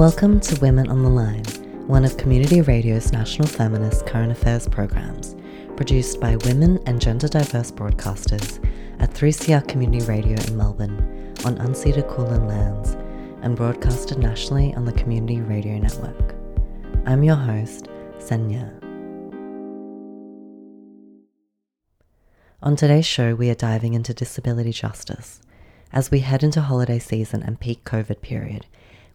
Welcome to Women on the Line, one of Community Radio's national feminist current affairs programs, produced by women and gender diverse broadcasters at 3CR Community Radio in Melbourne on unceded Kulin lands and broadcasted nationally on the Community Radio Network. I'm your host, Senya. On today's show, we are diving into disability justice. As we head into holiday season and peak COVID period,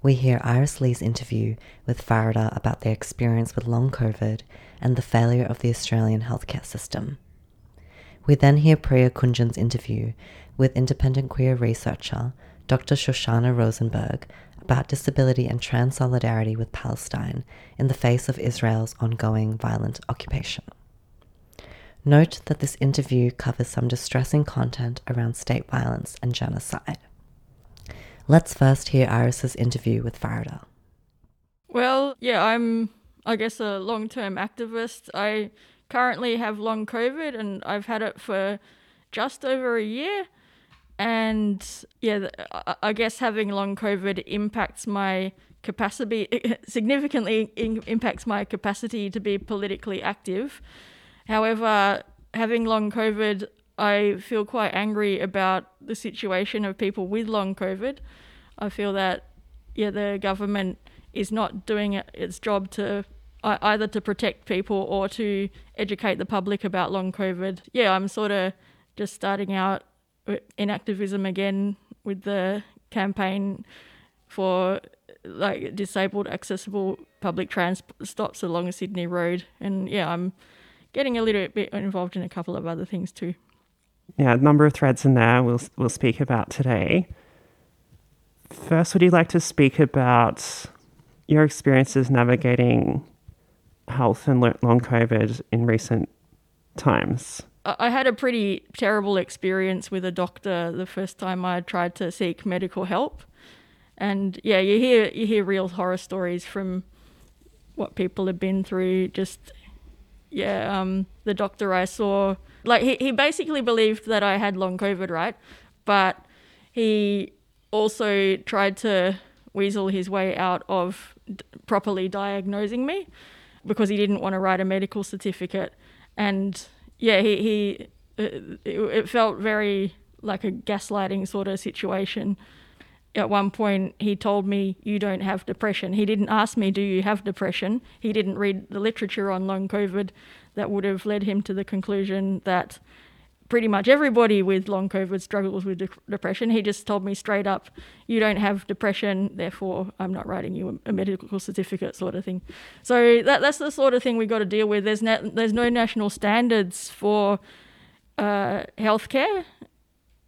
we hear Iris Lee's interview with Farida about their experience with long COVID and the failure of the Australian healthcare system. We then hear Priya Kunjan's interview with independent queer researcher Dr. Shoshana Rosenberg about disability and trans solidarity with Palestine in the face of Israel's ongoing violent occupation. Note that this interview covers some distressing content around state violence and genocide. Let's first hear Iris's interview with Farida. Well, yeah, I'm, I guess, a long term activist. I currently have long COVID and I've had it for just over a year. And yeah, I guess having long COVID impacts my capacity, significantly impacts my capacity to be politically active. However, having long COVID, I feel quite angry about the situation of people with long COVID. I feel that yeah, the government is not doing its job to either to protect people or to educate the public about long COVID. Yeah, I'm sort of just starting out uh, in activism again with the campaign for like disabled accessible public transport stops along Sydney Road, and yeah, I'm getting a little bit involved in a couple of other things too. Yeah, a number of threads in there we'll, we'll speak about today. First, would you like to speak about your experiences navigating health and long COVID in recent times? I had a pretty terrible experience with a doctor the first time I tried to seek medical help. And yeah, you hear you hear real horror stories from what people have been through just yeah, um, the doctor I saw, like he, he basically believed that I had long COVID, right? But he also tried to weasel his way out of d- properly diagnosing me because he didn't want to write a medical certificate. And yeah, he, he uh, it, it felt very like a gaslighting sort of situation at one point he told me you don't have depression he didn't ask me do you have depression he didn't read the literature on long covid that would have led him to the conclusion that pretty much everybody with long covid struggles with de- depression. He just told me straight up you don't have depression therefore i'm not writing you a, medical certificate sort of thing. So that, that's the sort of thing we've got to deal with. There's, na- there's no national standards for uh, healthcare.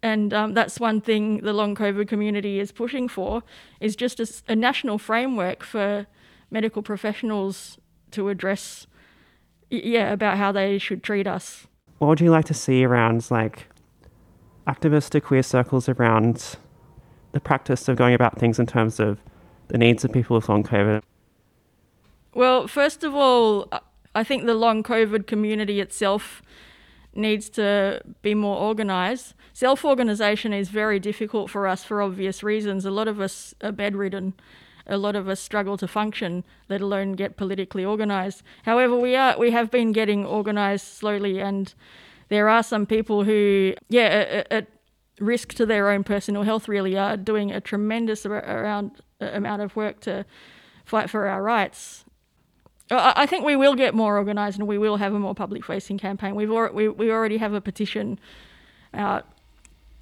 And um, that's one thing the long COVID community is pushing for is just a, a, national framework for medical professionals to address, yeah, about how they should treat us. What would you like to see around like activist to queer circles around the practice of going about things in terms of the needs of people with long COVID? Well, first of all, I think the long COVID community itself needs to be more organised. Self organisation is very difficult for us for obvious reasons. A lot of us are bedridden. A lot of us struggle to function, let alone get politically organised. However, we are we have been getting organised slowly, and there are some people who, yeah, at, risk to their own personal health, really are doing a tremendous around amount of work to fight for our rights. I think we will get more organised and we will have a more public facing campaign. We've already, we, we already have a petition out.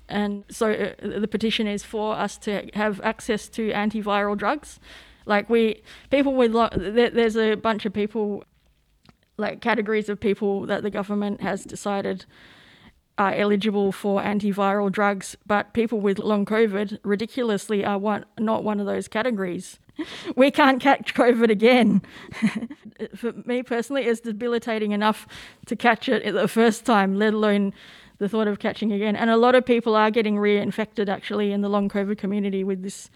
And so uh, the petition is for us to have access to antiviral drugs. Like we, people with, lo- there, there's a bunch of people, like categories of people that the government has decided are eligible for antiviral drugs, but people with long COVID ridiculously are one, not one of those categories. we can't catch COVID again. For me personally, it's debilitating enough to catch it the first time, let alone the thought of catching again. And a lot of people are getting reinfected actually in the long COVID community with this.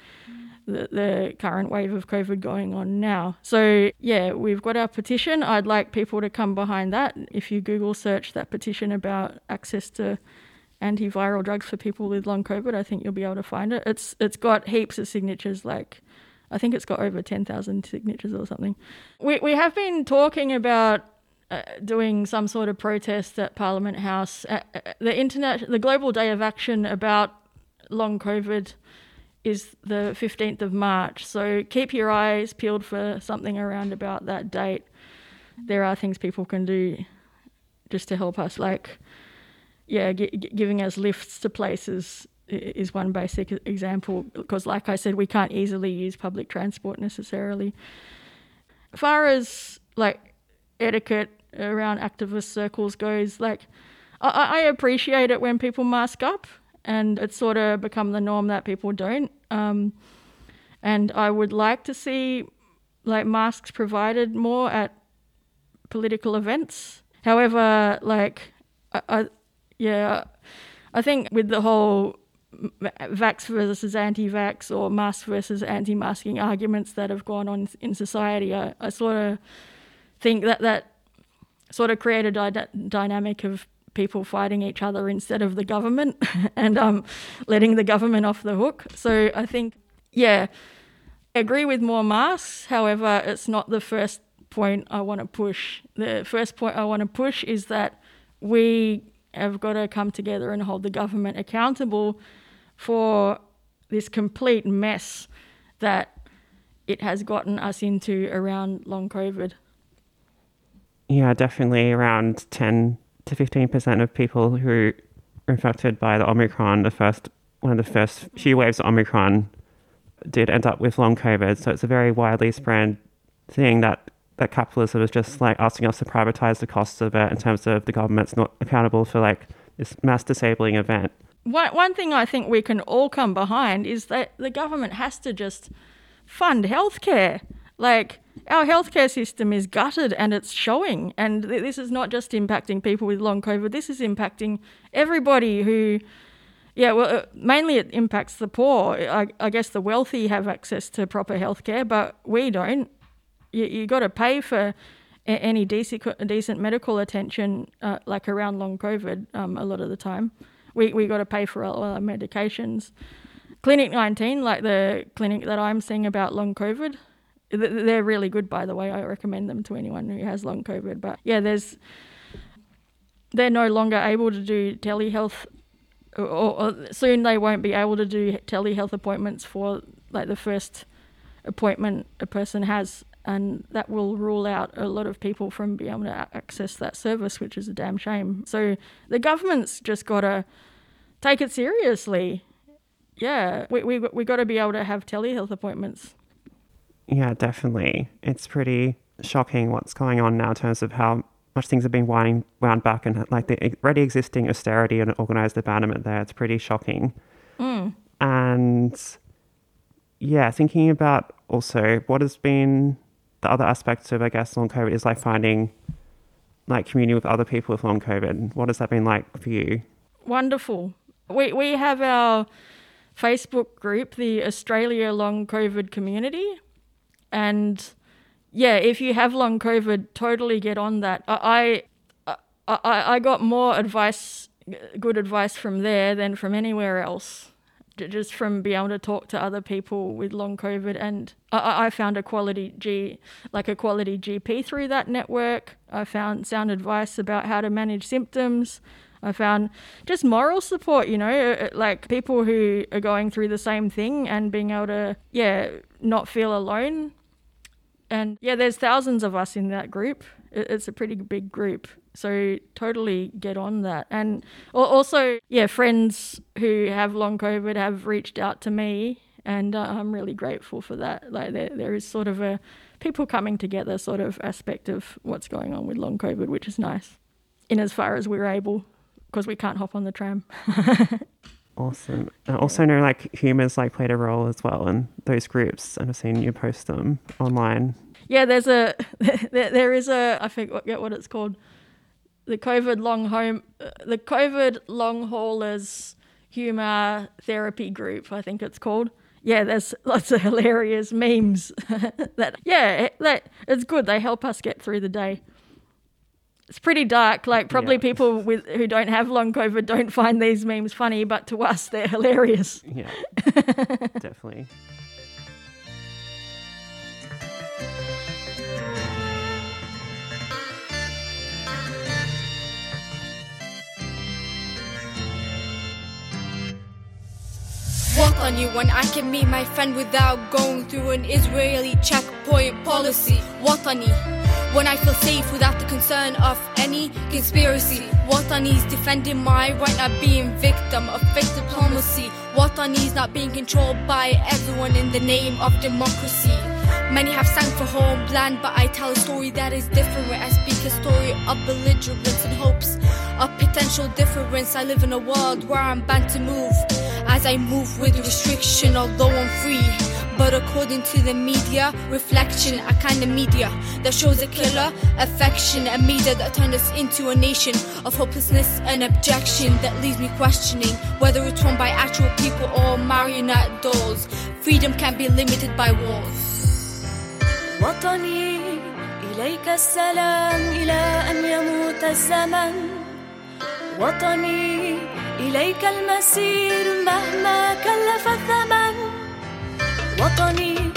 The, the current wave of COVID going on now. So, yeah, we've got our petition. I'd like people to come behind that. If you Google search that petition about access to antiviral drugs for people with long COVID, I think you'll be able to find it. It's it's got heaps of signatures, like I think it's got over 10,000 signatures or something. We, we have been talking about uh, doing some sort of protest at Parliament House. Uh, uh, the internet, the Global Day of Action about long COVID is the 15th of March. So keep your eyes peeled for something around about that date. There are things people can do just to help us, like, yeah, g- giving us lifts to places is one basic example because, like I said, we can't easily use public transport necessarily. As far as like etiquette around activist circles goes, like I, I appreciate it when people mask up, and it's sort of become the norm that people don't. Um, and I would like to see like masks provided more at political events. However, like I, I yeah, I think with the whole vax versus anti-vax or mask versus anti-masking arguments that have gone on in society, I, I sort of think that that sort of create a dy- dynamic of people fighting each other instead of the government and um, letting the government off the hook. So I think, yeah, I agree with more masks. However, it's not the first point I want to push. The first point I want to push is that we have got to come together and hold the government accountable for this complete mess that it has gotten us into around long COVID. Yeah, definitely around 10 to 15% of people who are infected by the Omicron, the first one of the first few waves of Omicron, did end up with long COVID. So it's a very widely spread thing that that capitalism is just like asking us to privatize the costs of it in terms of the government's not accountable for like this mass disabling event one, one thing I think we can all come behind is that the government has to just fund healthcare. Like, our healthcare system is gutted and it's showing. And th- this is not just impacting people with long COVID, this is impacting everybody who, yeah, well, uh, mainly it impacts the poor. I, I, guess the wealthy have access to proper healthcare, but we don't. You, you got to pay for a- any decent, decent medical attention, uh, like around long COVID, um, a lot of the time we we got to pay for all our medications. Clinic 19, like the clinic that I'm seeing about long COVID, they're really good, by the way. I recommend them to anyone who has long COVID. But yeah, there's they're no longer able to do telehealth, or, or soon they won't be able to do telehealth appointments for like the first appointment a person has and that will rule out a lot of people from being able to access that service, which is a damn shame. So the government's just got to take it seriously. Yeah, we we we got to be able to have telehealth appointments. Yeah, definitely. It's pretty shocking what's going on now in terms of how much things have been winding wound back and like the already existing austerity and organized abandonment there. It's pretty shocking. Mm. And yeah, thinking about also what has been the other aspects of, I guess, long COVID is like finding like community with other people with long COVID. What has that been like for you? Wonderful. We we have our Facebook group, the Australia Long COVID Community, and yeah, if you have long COVID, totally get on that. I I I, got more advice, good advice from there than from anywhere else just from being able to talk to other people with long COVID. And I, I, found a quality G, like a quality GP through that network. I found sound advice about how to manage symptoms. I found just moral support, you know, uh, uh, like people who are going through the same thing and being able to, yeah, not feel alone. And yeah, there's thousands of us in that group. It's a pretty big group. So totally get on that. And also, yeah, friends who have long COVID have reached out to me, and uh, I'm really grateful for that. Like there, there is sort of a people coming together sort of aspect of what's going on with long COVID, which is nice. In as far as we're able, because we can't hop on the tram. awesome. I also know like humans like played a role as well in those groups, and I've seen you post them online. Yeah, there's a there, there is a I forget what it's called the COVID long home, uh, the COVID long haulers humor therapy group, I think it's called. Yeah, there's lots of hilarious memes that yeah, that it's good. They help us get through the day. It's pretty dark. Like probably yeah. people with who don't have long COVID don't find these memes funny, but to us they're hilarious. Yeah, definitely. Watani when I can meet my friend without going through an Israeli checkpoint policy. Watani when I feel safe without the concern of any conspiracy. Watani is defending my right, not being victim of fake diplomacy. Watani is not being controlled by everyone in the name of democracy. Many have sang for homeland, but I tell a story that is different. Where I speak a story of belligerence and hopes of potential difference. I live in a world where I'm bound to move as I move with restriction, although I'm free. But according to the media, reflection, a kind of media that shows a killer affection, a media that turned us into a nation of hopelessness and objection that leaves me questioning whether it's run by actual people or marionette dolls. Freedom can't be limited by walls. وطني إليك السلام إلى أن يموت الزمن وطني إليك المسير مهما كلف الثمن. وطني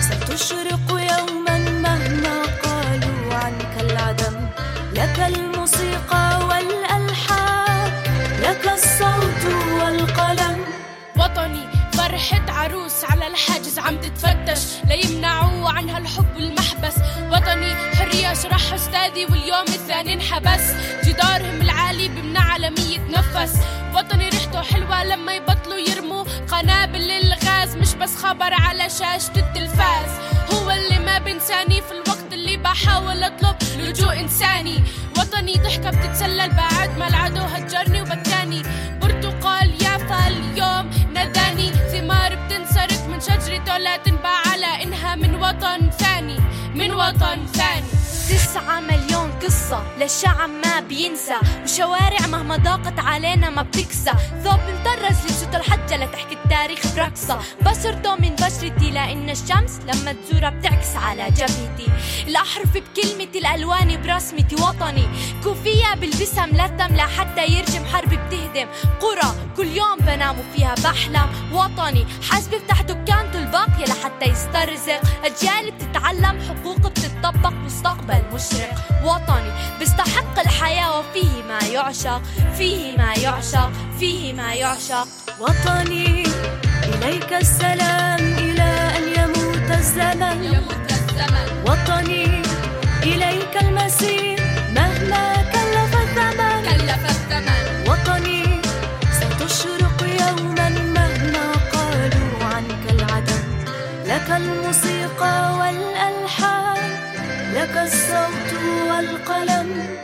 ستشرق يوما مهما قالوا عنك العدم. لك الموسيقى والألحان لك الصوت والقلم. وطني فرحة عروس على الحاجز عم تتفتش ليمنعوا عنها الحب وطني حرية شرح أستاذي واليوم الثاني انحبس. جدارهم العالي بمنع عالمية نفس. وطني ريحته حلوة لما يبطلوا يرموا. قنابل للغاز مش بس خبر على شاشة التلفاز. هو اللي ما بنساني في الوقت اللي بحاول أطلب لجوء إنساني. وطني ضحكة بتتسلل بعد ما العدو هجرني وبكاني برتقال يافا اليوم نداني ثمار بتنسرق من شجرته لا تنباع على إنها من وطن ثاني من وطن ثاني. تسعة مليون قصة للشعب ما بينسى. وشوارع مهما ضاقت علينا ما بتكسى. ثوب مطرز لبسة الحجة لتحكي التاريخ برقصة. بصرته من بشرتي لأن الشمس لما تزورها بتعكس على جبهتي الأحرف بكلمتي الألوان برسمتي وطني. كوفية بلبسها ملثم لحتى يرجم حرب بتهدم. قرى كل يوم بنام فيها بحلم وطني. حاسبة بفتح دكانته الباقية لحتى يسترزق. أجيال بتتعلم حقوق بتطبق مستقبل مشرق وطني. بيستحق الحياة وفيه ما يعشق فيه ما يعشق فيه ما يعشق. وطني إليك السلام إلى أن يموت الزمن. يموت الزمن. وطني إليك المسير مهما كلف الثمن. كلف الثمن. وطني ستشرق يوما مهما قالوا عنك العدم. لك الموسيقى والألحان لك الصوت والقلم.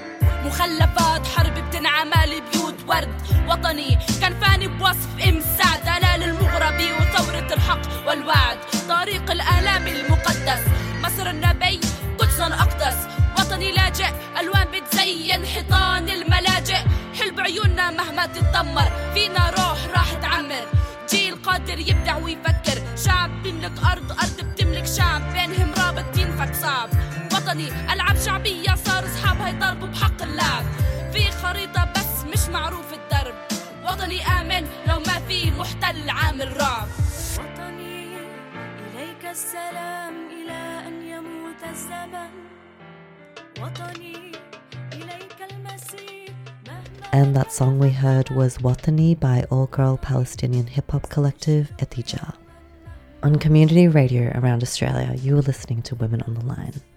مخلفات حرب بتنعمل بيوت ورد وطني. كان فاني بوصف إمساء دلال المغربي وثورة الحق والوعد. طريق الآلام المقدس مصر النبي قدسا أقدس. وطني لاجئ ألوان بتزين حيطان الملاجئ. حلو بعيوننا مهما تتدمر فينا روح راح تعمر. جيل قادر يبدع ويفكر شعب بيملك أرض أرض بتملك شعب. بينهم رابط ينفك صعب. ألعاب شعبية صار أصحابها يضربوا بحق اللعب. في خريطة بس مش معروف الدرب. وطني آمن لو ما في محتل عامل رعب. وطني إليك السلام إلى أن يموت الزمن. وطني And that song we heard was Wattani by all girl Palestinian hip hop collective Ettijah. On community radio around Australia, you are listening to Women on the Line.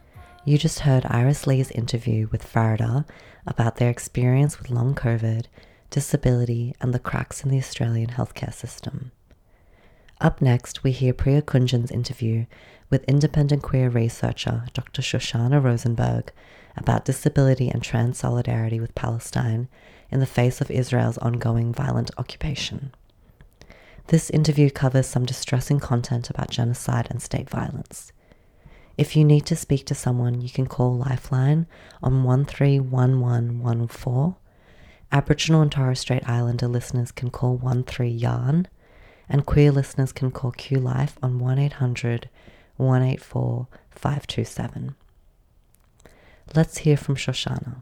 You just heard Iris Lee's interview with Farida about their experience with long COVID, disability, and the cracks in the Australian healthcare system. Up next, we hear Priya Kunjan's interview with independent queer researcher Dr. Shoshana Rosenberg about disability and trans solidarity with Palestine in the face of Israel's ongoing violent occupation. This interview covers some distressing content about genocide and state violence. If you need to speak to someone, you can call Lifeline on 131114. Aboriginal and Torres Strait Islander listeners can call 13 Yarn, and queer listeners can call QLife on 1800 184 527. Let's hear from Shoshana.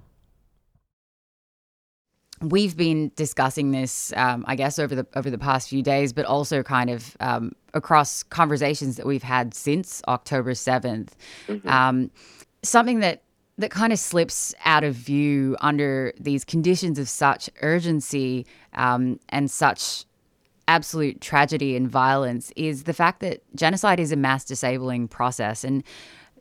We've been discussing this, um, I guess, over the over the past few days, but also kind of um, across conversations that we've had since October 7th Um, something that that kind of slips out of view under these conditions of such urgency um, and such absolute tragedy and violence is the fact that genocide is a mass disabling process. And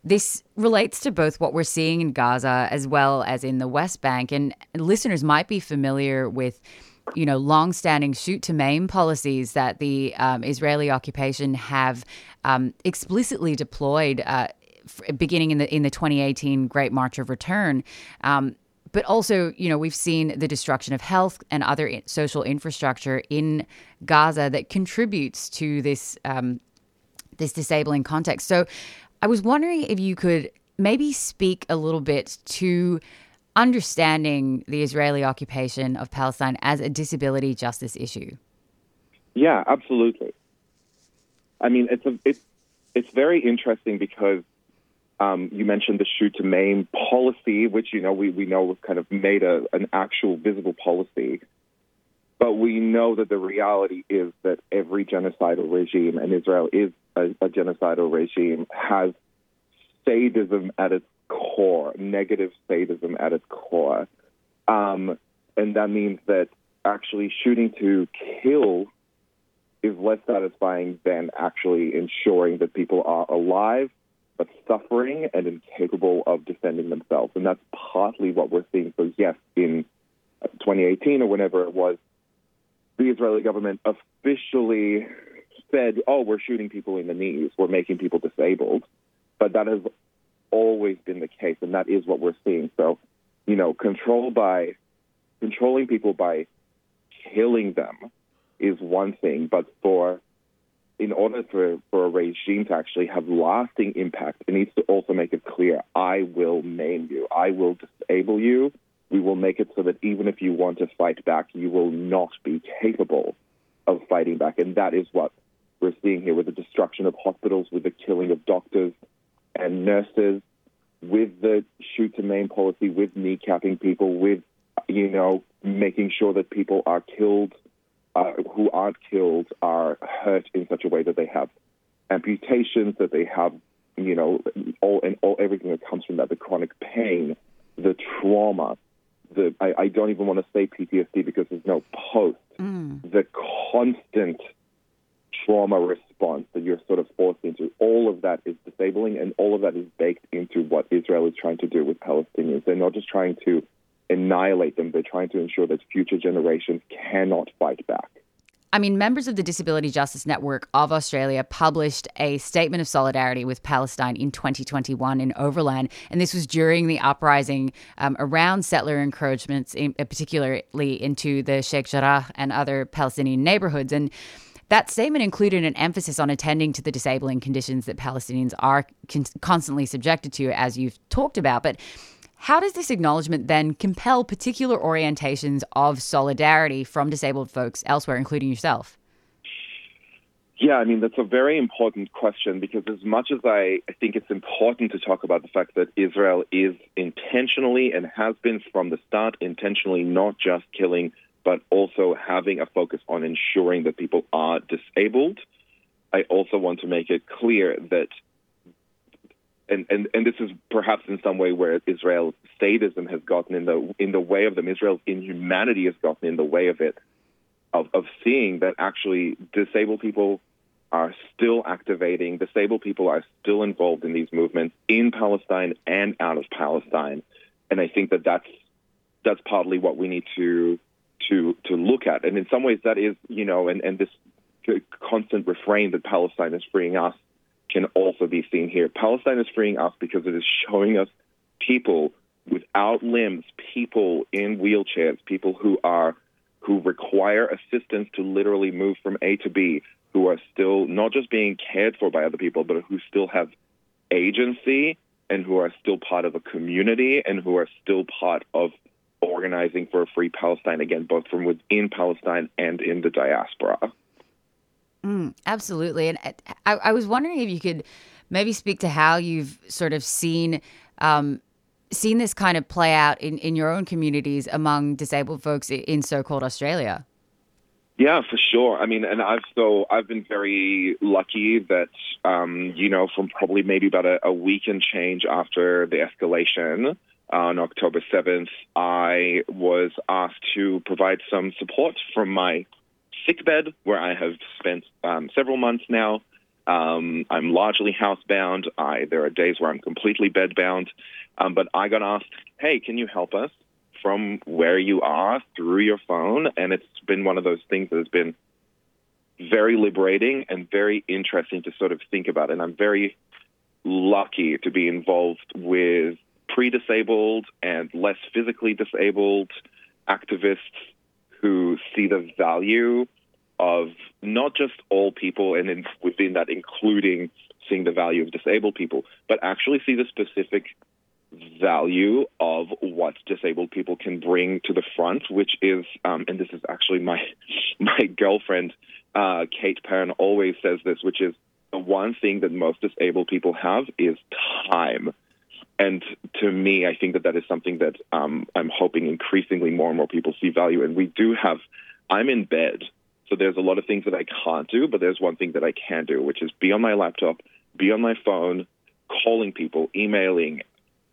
this relates to both what we're seeing in Gaza as well as in the West Bank. And listeners might be familiar with you know, long-standing shoot to maim policies that the um, Israeli occupation have um, explicitly deployed, uh, f- beginning in the in the 2018 Great March of Return. Um, but also, you know, we've seen the destruction of health and other social infrastructure in Gaza that contributes to this um, this disabling context. So, I was wondering if you could maybe speak a little bit to understanding the Israeli occupation of Palestine as a disability justice issue. Yeah, absolutely. I mean, it's a it's it's very interesting because um, you mentioned the shoot to maim policy, which you know we, we know was kind of made a, an actual visible policy. But we know that the reality is that every genocidal regime, and Israel is a, a genocidal regime, has sadism at its core, negative sadism at its core. Um, and that means that actually shooting to kill is less satisfying than actually ensuring that people are alive but suffering and incapable of defending themselves. And that's partly what we're seeing. So, yes, in 2018 or whenever it was, the Israeli government officially said, oh, we're shooting people in the knees, we're making people disabled. But that has always been the case, and that is what we're seeing. So, you know, control by controlling people by killing them is one thing, but for in order for, for a regime to actually have lasting impact, it needs to also make it clear I will maim you, I will disable you. We will make it so that even if you want to fight back, you will not be capable of fighting back. And that is what we're seeing here with the destruction of hospitals, with the killing of doctors and nurses, with the shoot to maim policy, with kneecapping people, with, you know, making sure that people are killed uh, who aren't killed are hurt in such a way that they have amputations, that they have, you know, all and all everything that comes from that, the chronic pain, the trauma, the I, I don't even want to say PTSD because there's no post, mm. the constant trauma response that you're sort of forced into. All of that is disabling, and all of that is baked into what Israel is trying to do with Palestinians. They're not just trying to annihilate them. They're trying to ensure that future generations cannot fight back. I mean, members of the Disability Justice Network of Australia published a statement of solidarity with Palestine in 2021 in Overland. And this was during the uprising um, around settler encroachments, in, uh, particularly into the Sheikh Jarrah and other Palestinian neighborhoods. And that statement included an emphasis on attending to the disabling conditions that Palestinians are con- constantly subjected to, as you've talked about. But how does this acknowledgement then compel particular orientations of solidarity from disabled folks elsewhere, including yourself? Yeah, I mean, that's a very important question because, as much as I, I think it's important to talk about the fact that Israel is intentionally and has been from the start intentionally not just killing, but also having a focus on ensuring that people are disabled, I also want to make it clear that and, and, and this is perhaps in some way where Israel's sadism has gotten in the in the way of them. Israel's inhumanity has gotten in the way of it, of, of seeing that actually disabled people are still activating, disabled people are still involved in these movements in Palestine and out of Palestine, and I think that that's that's partly what we need to to to look at, and in some ways that is you know, and and this constant refrain that Palestine is freeing us can also be seen here. Palestine is freeing us because it is showing us people without limbs, people in wheelchairs, people who are who require assistance to literally move from A to B, who are still not just being cared for by other people, but who still have agency and who are still part of a community and who are still part of organizing for a free Palestine again, both from within Palestine and in the diaspora. Mm, absolutely. And uh, I, I, was wondering if you could maybe speak to how you've sort of seen um, seen this kind of play out in, in your own communities among disabled folks in so-called Australia. Yeah, for sure. I mean, and I've so I've been very lucky that um, you know from probably maybe about a, a week and change after the escalation on October seventh, I was asked to provide some support from my sick bed where I have spent um, several months now. Um, I'm largely housebound. I, there are days where I'm completely bedbound. Um, but I got asked, hey, can you help us from where you are through your phone? And it's been one of those things that has been very liberating and very interesting to sort of think about. And I'm very lucky to be involved with pre disabled and less physically disabled activists who see the value of not just all people and in, within that including seeing the value of disabled people, but actually see the specific value of what disabled people can bring to the front, which is, um, and this is actually my my girlfriend, uh, Kate Perrin, always says this, which is the one thing that most disabled people have is time. And to me, I think that that is something that um, I'm hoping increasingly more and more people see value. And we do have, I'm in bed, so there's a lot of things that I can't do, but there's one thing that I can do, which is be on my laptop, be on my phone, calling people, emailing,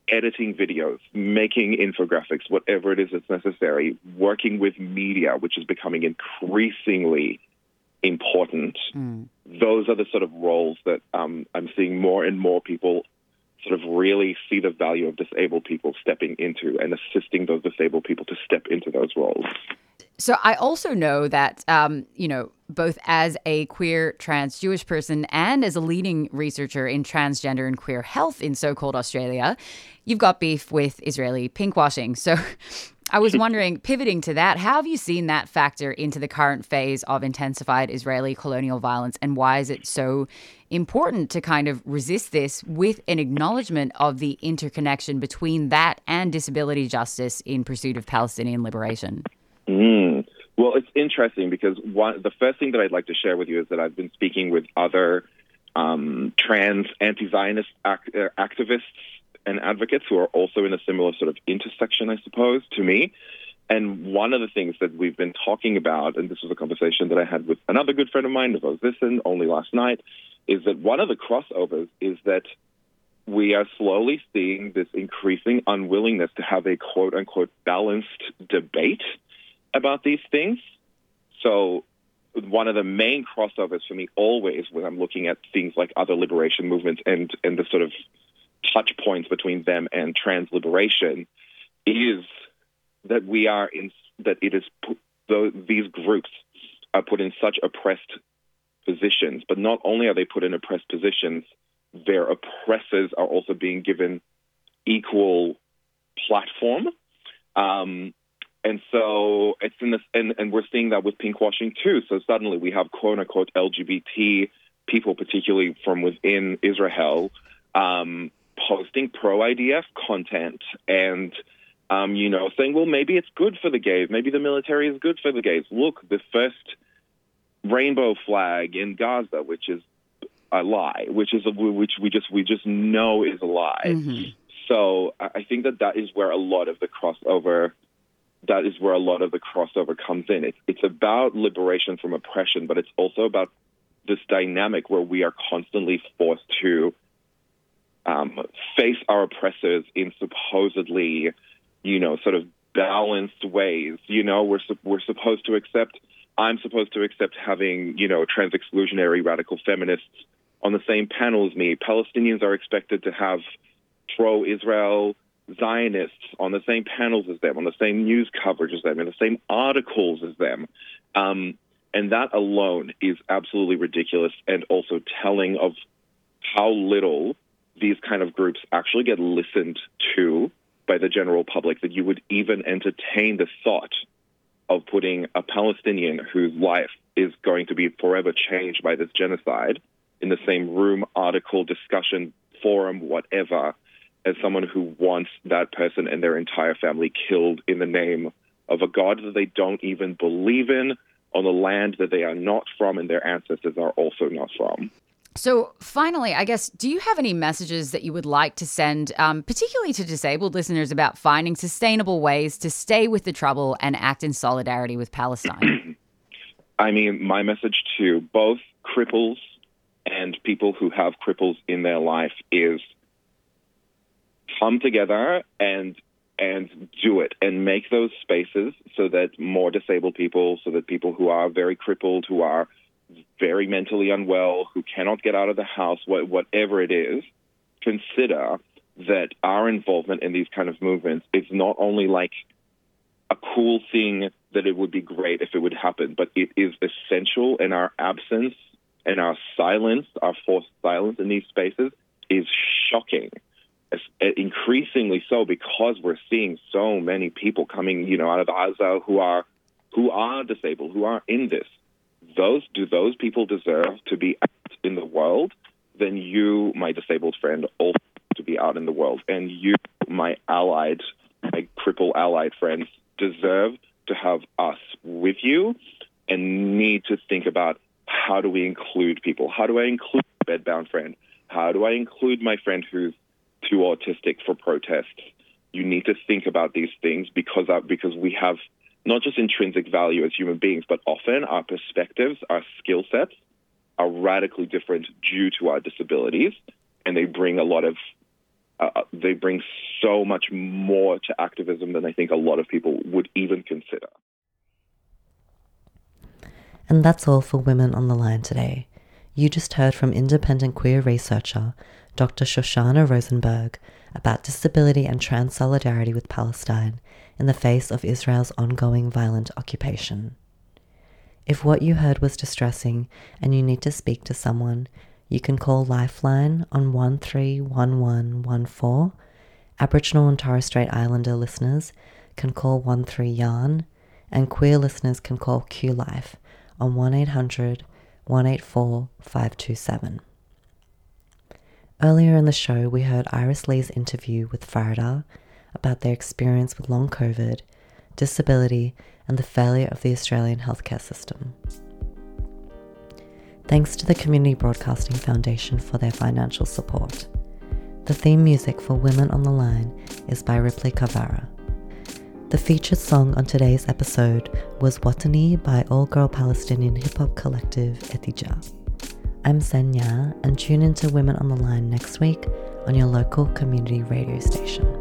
editing videos, making infographics, whatever it is that's necessary, working with media, which is becoming increasingly important. Mm. Those are the sort of roles that um, I'm seeing more and more people sort of really see the value of disabled people stepping into and assisting those disabled people to step into those roles. So I also know that, um, you know, both as a queer trans Jewish person and as a leading researcher in transgender and queer health in so called Australia, you've got beef with Israeli pinkwashing. So I was wondering, pivoting to that, how have you seen that factor into the current phase of intensified Israeli colonial violence, and why is it so important to kind of resist this with an acknowledgement of the interconnection between that and disability justice in pursuit of Palestinian liberation? Mm. Well, it's interesting because one, the first thing that I'd like to share with you is that I've been speaking with other um, trans anti-Zionist act- uh, activists and advocates who are also in a similar sort of intersection, I suppose, to me. And one of the things that we've been talking about, and this was a conversation that I had with another good friend of mine, Nevos Zissin, only last night, is that one of the crossovers is that we are slowly seeing this increasing unwillingness to have a quote unquote balanced debate about these things. So, one of the main crossovers for me always when I'm looking at things like other liberation movements and, and the sort of touch points between them and trans liberation is that we are in that it is these groups are put in such oppressed positions, but not only are they put in oppressed positions, their oppressors are also being given equal platform. Um, and so it's in this, and, and we're seeing that with pinkwashing too. So suddenly we have quote unquote LGBT people, particularly from within Israel, um, posting pro IDF content and, um, you know, saying, well, maybe it's good for the gays. Maybe the military is good for the gays. Look, the first rainbow flag in Gaza, which is a lie, which is a, which we just we just know is a lie. Mm-hmm. So I think that that is where a lot of the crossover that is where a lot of the crossover comes in. It's, it's about liberation from oppression, but it's also about this dynamic where we are constantly forced to um, face our oppressors in supposedly, you know, sort of balanced ways. You know, we're we're supposed to accept. I'm supposed to accept having, you know, trans exclusionary radical feminists on the same panel as me. Palestinians are expected to have pro-Israel Zionists on the same panels as them, on the same news coverage as them, in the same articles as them. Um, and that alone is absolutely ridiculous and also telling of how little these kind of groups actually get listened to by the general public, that you would even entertain the thought of putting a Palestinian whose life is going to be forever changed by this genocide in the same room, article, discussion, forum, whatever, as someone who wants that person and their entire family killed in the name of a God that they don't even believe in, on the land that they are not from and their ancestors are also not from. So, finally, I guess, do you have any messages that you would like to send, um, particularly to disabled listeners, about finding sustainable ways to stay with the trouble and act in solidarity with Palestine? I mean, my message to both cripples and people who have cripples in their life is come together and and do it and make those spaces so that more disabled people, so that people who are very crippled, who are very mentally unwell, who cannot get out of the house, whatever it is, consider that our involvement in these kind of movements is not only like a cool thing that it would be great if it would happen, but it is essential in our absence and our silence, our forced silence in these spaces is shocking. It's eh, increasingly so because we're seeing so many people coming, you know, out of Gaza who are who are disabled, who are in this. Those do those people deserve to be out in the world? Then you, my disabled friend, also to be out in the world, and you, my allied, my cripple allied friends, deserve to have us with you, and need to think about how do we include people? How do I include bedbound friend? How do I include my friend who's too autistic for protests? You need to think about these things because uh, because we have not just intrinsic value as human beings, but often our perspectives, our skill sets are radically different due to our disabilities, and they bring a lot of uh, uh, they bring so much more to activism than I think a lot of people would even consider. And that's all for Women on the Line today. You just heard from independent queer researcher Dr. Shoshana Rosenberg about disability and trans solidarity with Palestine in the face of Israel's ongoing violent occupation. If what you heard was distressing and you need to speak to someone, you can call Lifeline on 131114. Aboriginal and Torres Strait Islander listeners can call 13 Yarn, and queer listeners can call QLife on 1 800 184 527. Earlier in the show, we heard Iris Lee's interview with Farida about their experience with long COVID, disability, and the failure of the Australian healthcare system. Thanks to the Community Broadcasting Foundation for their financial support. The theme music for Women on the Line is by Ripley Kavara. The featured song on today's episode was Wattani by all girl Palestinian hip hop collective Ettijah. I'm Senya, and tune into Women on the Line next week on your local community radio station.